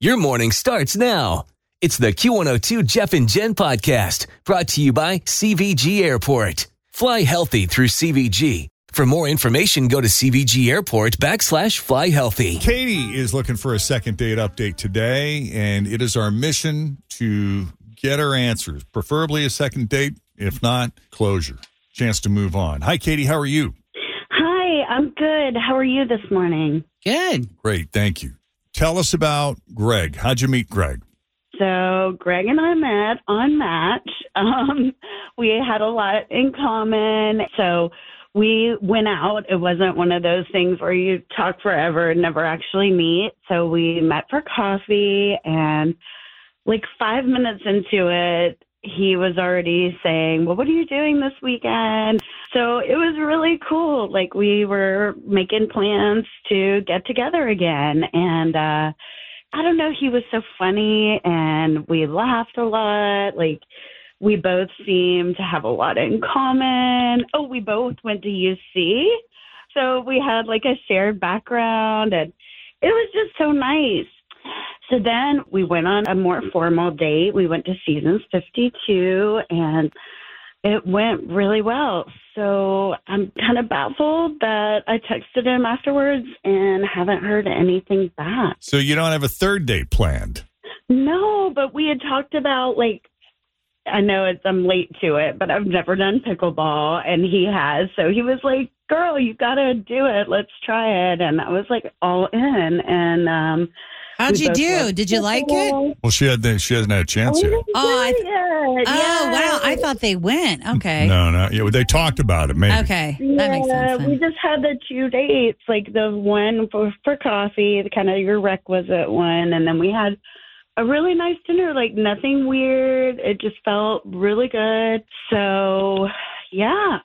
Your morning starts now. It's the Q102 Jeff and Jen podcast brought to you by CVG Airport. Fly healthy through CVG. For more information, go to CVG Airport backslash fly healthy. Katie is looking for a second date update today, and it is our mission to get her answers, preferably a second date. If not, closure. Chance to move on. Hi, Katie. How are you? Hi, I'm good. How are you this morning? Good. Great. Thank you. Tell us about Greg. How'd you meet Greg? So, Greg and I met on Match. Um, we had a lot in common. So, we went out. It wasn't one of those things where you talk forever and never actually meet. So, we met for coffee, and like five minutes into it, he was already saying, Well, what are you doing this weekend? So it was really cool. Like we were making plans to get together again. And uh I don't know, he was so funny and we laughed a lot. Like we both seemed to have a lot in common. Oh, we both went to UC. So we had like a shared background and it was just so nice. So then we went on a more formal date. We went to Seasons 52 and it went really well. So I'm kind of baffled that I texted him afterwards and haven't heard anything back. So you don't have a third date planned? No, but we had talked about like I know it's I'm late to it, but I've never done pickleball and he has. So he was like, "Girl, you got to do it. Let's try it." And I was like all in and um How'd you do? Did you like it? Well, she had she hasn't had a chance oh, yet. Oh, I- yeah, Oh, wow. I thought they went. Okay. No, no. Yeah, they talked about it. Maybe. Okay. That makes Yeah, sense. we then. just had the two dates, like the one for for coffee, the kind of your requisite one, and then we had a really nice dinner. Like nothing weird. It just felt really good. So, yeah.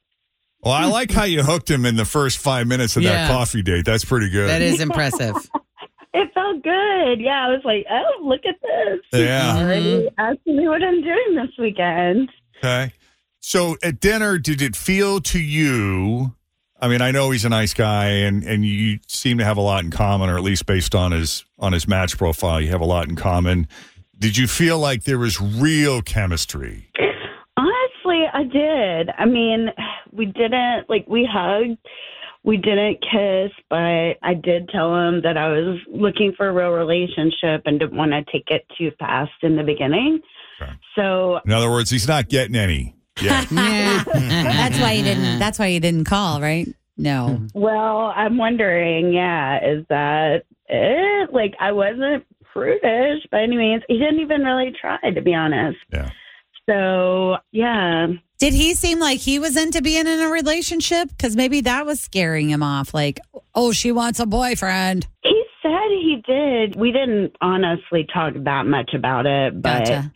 Well, I like how you hooked him in the first five minutes of Yeah. that coffee date. That's pretty good. That is impressive. It felt good. Yeah, I was like, oh, look at this. Yeah. already asking me what I'm doing this weekend. Okay. So at dinner, did it feel to you? I mean, I know he's a nice guy, and and you seem to have a lot in common, or at least based on his on his match profile, you have a lot in common. Did you feel like there was real chemistry? Honestly, I did. I mean, we didn't like we hugged. We didn't kiss, but I did tell him that I was looking for a real relationship and didn't want to take it too fast in the beginning. Okay. So, In other words, he's not getting any. Yeah. that's why you didn't. That's why you didn't call, right? No. well, I'm wondering, yeah, is that it? Like, I wasn't prudish by any means. He didn't even really try, to be honest. Yeah. So, yeah. Did he seem like he was into being in a relationship? Because maybe that was scaring him off. Like, oh, she wants a boyfriend. He said he did. We didn't honestly talk that much about it, but Gotcha.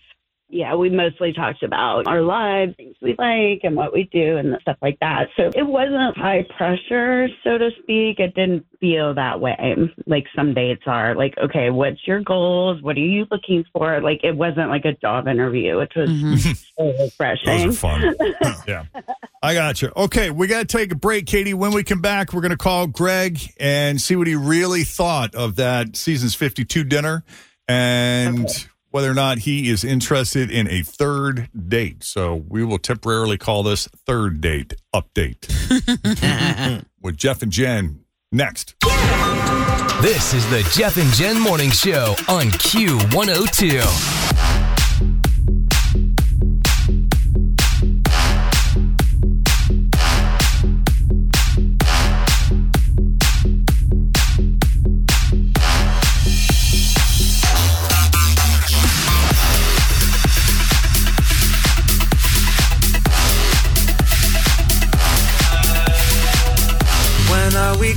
Yeah, we mostly talked about our lives, things we like, and what we do, and stuff like that. So it wasn't high pressure, so to speak. It didn't feel that way like some dates are. Like, okay, what's your goals? What are you looking for? Like, it wasn't like a job interview, which was Mhm. so Those refreshing. are fun. yeah. I got you. Okay, we got to take a break, Katie. When we come back, we're going to call Greg and see what he really thought of that Seasons 52 dinner and whether or not he is interested in a third date. So we will temporarily call this third date update with Jeff and Jen next. This is the Jeff and Jen Morning Show on Q102.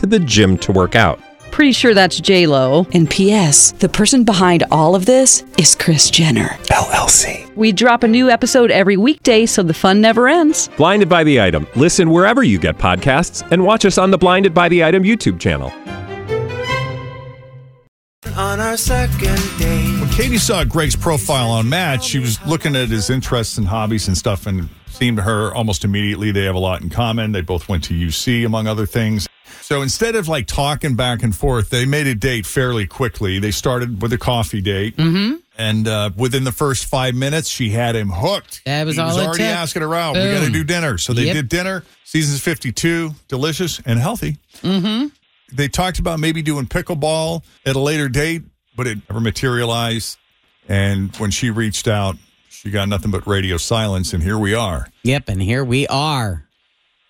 to the gym to work out. Pretty sure that's J Lo. And P.S. The person behind all of this is Kris Jenner LLC. We drop a new episode every weekday, so the fun never ends. Blinded by the item. Listen wherever you get podcasts, and watch us on the Blinded by the Item YouTube channel. On our second date. When Katie saw Greg's profile on Match, she was looking at his interests and hobbies and stuff, and seemed to her almost immediately they have a lot in common. They both went to UC, among other things. So instead of like talking back and forth, they made a date fairly quickly. They started with a coffee date. Mm-hmm. And uh, within the first five minutes, she had him hooked. That was he was all it already took. asking around. We got to do dinner. So they Yep. did dinner. Seasons 52, delicious and healthy. Mm-hmm. They talked about maybe doing pickleball at a later date, but it never materialized. And when she reached out, she got nothing but radio silence. And here we are. Yep, and here we are.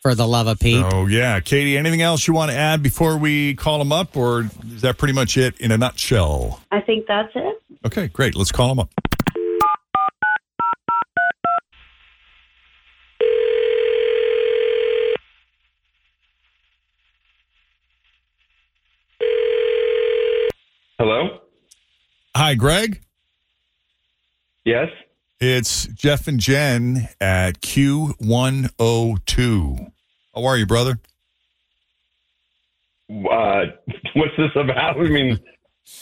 For the love of Pete. Oh, yeah. Katie, anything else you want to add before we call them up? Or is that pretty much it in a nutshell? I think that's it. Okay, great. Let's call them up. Hello? Hi, Greg. Yes? It's Jeff and Jen at Q102. How are you, brother? Uh, what's this about? I mean,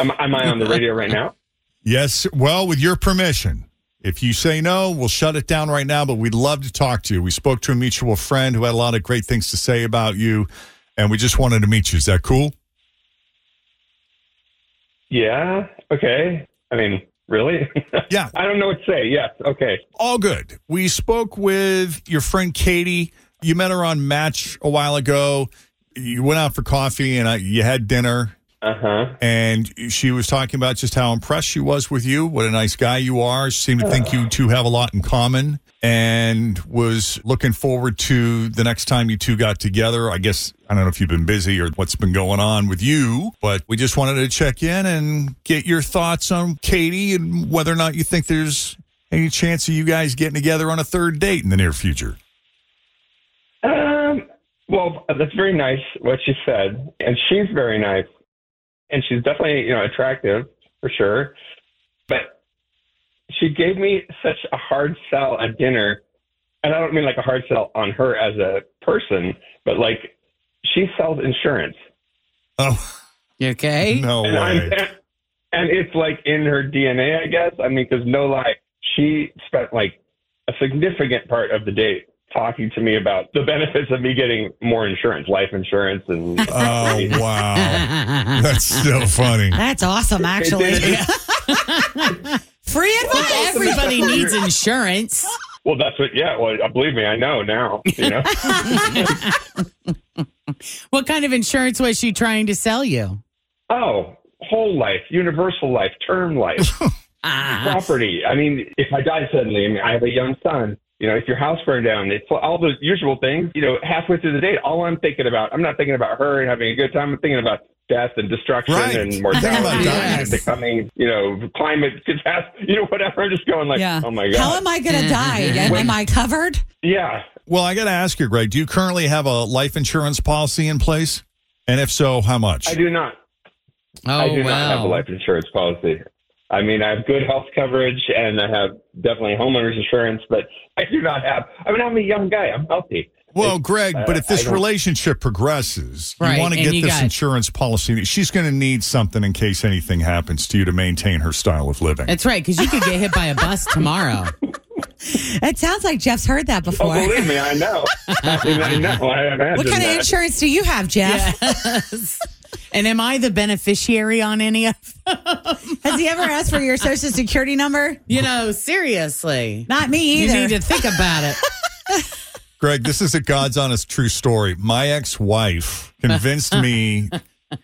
am, am I on the radio right now? Yes. Well, with your permission. If you say no, we'll shut it down right now, but we'd love to talk to you. We spoke to a mutual friend who had a lot of great things to say about you, and we just wanted to meet you. Is that cool? Yeah. Okay. I mean, really? Yeah. I don't know what to say. Yes. Okay. All good. We spoke with your friend Katie. You met her on Match a while ago. You went out for coffee and uh, you had dinner. Uh huh. And she was talking about just how impressed she was with you, what a nice guy you are. She seemed to think you two have a lot in common and was looking forward to the next time you two got together. I guess, I don't know if you've been busy or what's been going on with you, but we just wanted to check in and get your thoughts on Katie and whether or not you think there's any chance of you guys getting together on a third date in the near future. Um, well, that's very nice what she said, and she's very nice, and she's definitely you know attractive for sure. But she gave me such a hard sell at dinner, and I don't mean like a hard sell on her as a person, but like she sells insurance. Oh, You okay? no and, I'm, way. and, and it's like in her DNA, I guess. I mean, because no lie, she spent like a significant part of the date talking to me about the benefits of me getting more insurance, life insurance, and Oh, wow. That's so funny. That's awesome, actually. Free advice. Everybody needs insurance. well, that's what. Yeah, well, believe me, I know now. You know, What kind of insurance was she trying to sell you? oh, whole life, universal life, term life, Ah, property. I mean, if I die suddenly, I mean, I have a young son. You know, if your house burned down, it's all those usual things. You know, halfway through the date, all I'm thinking about, I'm not thinking about her and having a good time. I'm thinking about death and destruction Right. and Think mortality about and dying. becoming, you know, climate catastrophe, you know, whatever. I'm just going like, Yeah. oh my god, How am I going to mm-hmm. die? Am, am I covered? yeah. Well, I got to ask you, Greg, do you currently have a life insurance policy in place? And if so, how much? I do not. oh, I do not have a life insurance policy. I mean, I have good health coverage and I have definitely homeowners insurance, but I do not have. I mean, I'm a young guy. I'm healthy. Well, Greg, but if uh, this relationship progresses, Right, you want to get this got- insurance policy. She's going to need something in case anything happens to you to maintain her style of living. That's right, because you could get hit by a bus tomorrow. It sounds like Jeff's heard that Oh, before. believe me, I know. I, mean, I know. I imagine what kind of insurance do you have, Jeff? Yes. And am I the beneficiary on any of? them? Has he ever asked for your social security number? You know, seriously. Not me either. You need to think about it. Greg, this is a God's honest true story. My ex wife convinced me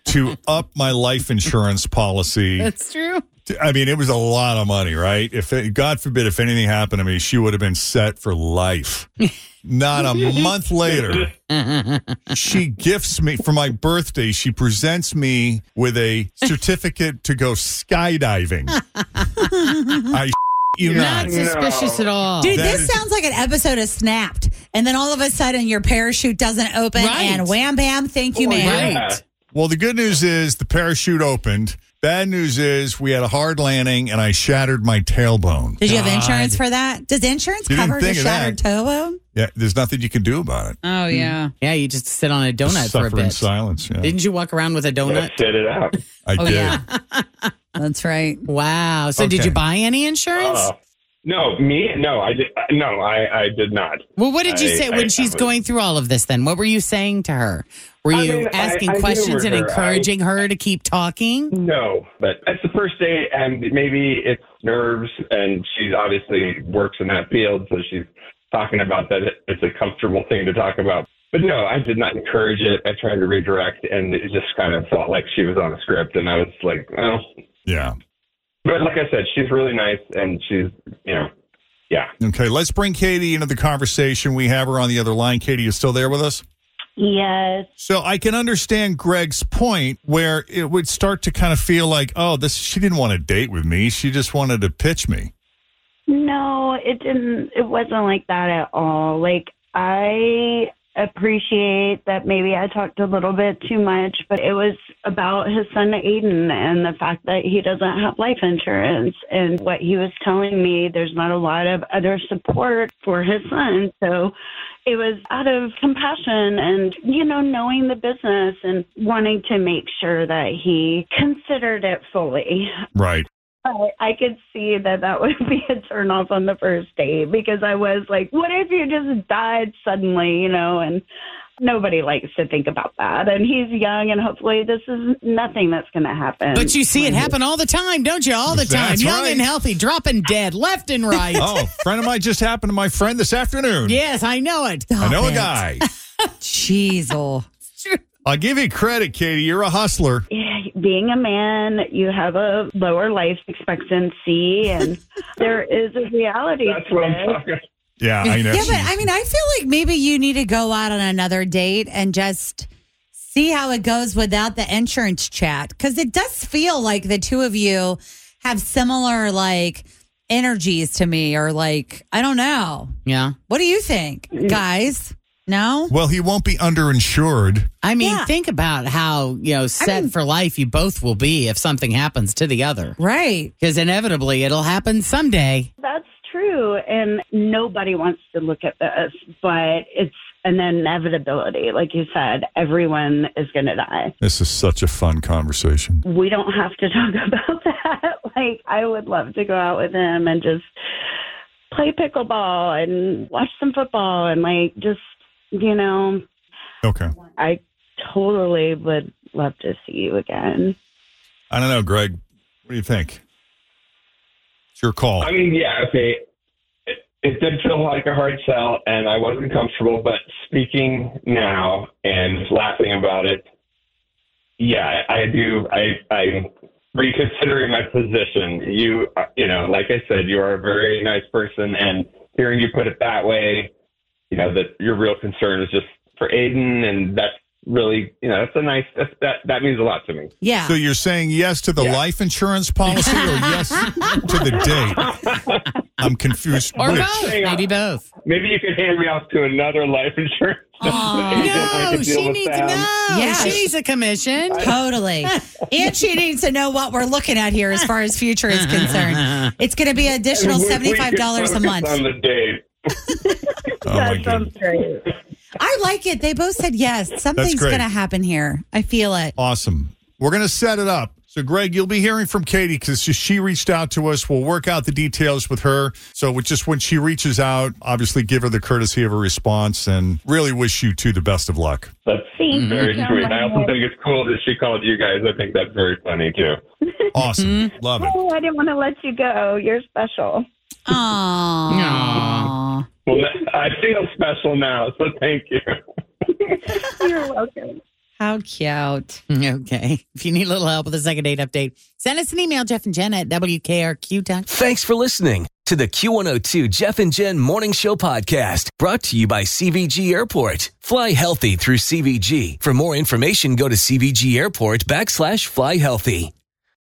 to up my life insurance policy. That's true. I mean, it was a lot of money, right? If it, God forbid, if anything happened to me, she would have been set for life. Not a month later, she gifts me for my birthday. She presents me with a certificate to go skydiving. I you Not not. suspicious at all. Dude, That this is- sounds like an episode of Snapped. And then all of a sudden your parachute doesn't open Right. and wham bam, thank you, man. Right. Well, the good news is the parachute opened. Bad news is we had a hard landing and I shattered my tailbone. Did you have insurance for that? Does insurance You didn't cover the think of shattered that. toe bone? Yeah, there's nothing you can do about it. Oh yeah. Yeah, you just sit on a donut for a Suffer in bit. silence. Yeah. Didn't you walk around with a donut? Just sit it out. I Oh did. yeah. That's right. Wow. So did Okay. you buy any insurance? Uh, no, me? No, I did. No, I, I did not. well, what did you I- say I- when I she's was- going through all of this then? What were you saying to her? Were I you mean, asking I questions and her. encouraging her to keep talking? No, but it's the first day, and maybe it's nerves, and she obviously works in that field, so she's talking about that it's a comfortable thing to talk about. But no, I did not encourage it. I tried to redirect, and it just kind of felt like she was on a script, and I was like, oh. Yeah. But like I said, she's really nice, and she's, you know, yeah. Okay, let's bring Katie into the conversation. We have her on the other line. Katie, you still there with us? Yes. So I can understand Greg's point where it would start to kind of feel like, oh, this she didn't want to date with me. She just wanted to pitch me. No, it didn't. It wasn't like that at all. Like, I appreciate that maybe I talked a little bit too much, but it was about his son Aiden and the fact that he doesn't have life insurance. And what he was telling me, there's not a lot of other support for his son. So it was out of compassion and, you know, knowing the business and wanting to make sure that he considered it fully. Right. I, I could see that that would be a turn off on the first date because I was like, what if you just died suddenly, you know? And nobody likes to think about that. And he's young, and hopefully, this is nothing that's going to happen. But you see it happen all the time, don't you? All the time. That's Young right. and healthy, dropping dead left and right. Oh, friend of mine just happened to my friend this afternoon. Yes, I know it. I know a oh, guy. Jeez, oh. I'll give you credit, Katie. You're a hustler. Yeah, being a man, you have a lower life expectancy, and there is a reality That's to what I'm it. talking Yeah, I know. Yeah, but I mean, I feel like maybe you need to go out on another date and just see how it goes without the insurance chat. Because it does feel like the two of you have similar, like, energies to me, or like, I don't know. Yeah. What do you think, mm. guys? No? Well, he won't be underinsured. I mean, Yeah. think about how, you know, set for life you both will be if something happens to the other. Right. Because inevitably it'll happen someday. That's true. And nobody wants to look at this, but it's an inevitability. Like you said, everyone is going to die. This is such a fun conversation. We don't have to talk about that. Like, I would love to go out with him and just play pickleball and watch some football and, like, just, you know, Okay. I totally would love to see you again. I don't know, Greg. What do you think? It's your call. I mean, yeah, okay. It, it did feel like a hard sell, and I wasn't comfortable. But speaking now and laughing about it, yeah, I, I do. I, I'm reconsidering my position. You, uh, you know, like I said, you are a very nice person, and hearing you put it that way, you know, that your real concern is just for Aiden, and that's really, you know, that's a nice. That's, that that means a lot to me. Yeah. So you're saying yes to the Yeah. life insurance policy or yes to the date? I'm confused. Or both. Maybe both. Maybe you could hand me off to another life insurance. agent. No, she needs them. no. Yeah. She needs a commission. Totally. and she needs to know what we're looking at here as far as future is concerned. It's going to be additional We- we could $75 a month. On the date. Oh my goodness. I like it. They both said yes. Something's great. going to happen here. I feel it. Awesome. We're going to set it up. So, Greg, you'll be hearing from Katie because she reached out to us. We'll work out the details with her. So, we just when she reaches out, obviously give her the courtesy of a response and really wish you two the best of luck. That's Thank very you so sweet. I also much. think it's cool that she called you guys. I think that's very funny too. Awesome. Mm-hmm. Love it. Oh, I didn't want to let you go. You're special. Aww. Well, I feel special now, so thank you. You're welcome. How cute. Okay. If you need a little help with the second date update, send us an email, Jeff and Jen at WKRQ. Thanks for listening to the Q102 Jeff and Jen Morning Show podcast brought to you by CVG Airport. Fly healthy through CVG. For more information, go to CVG Airport backslash fly healthy.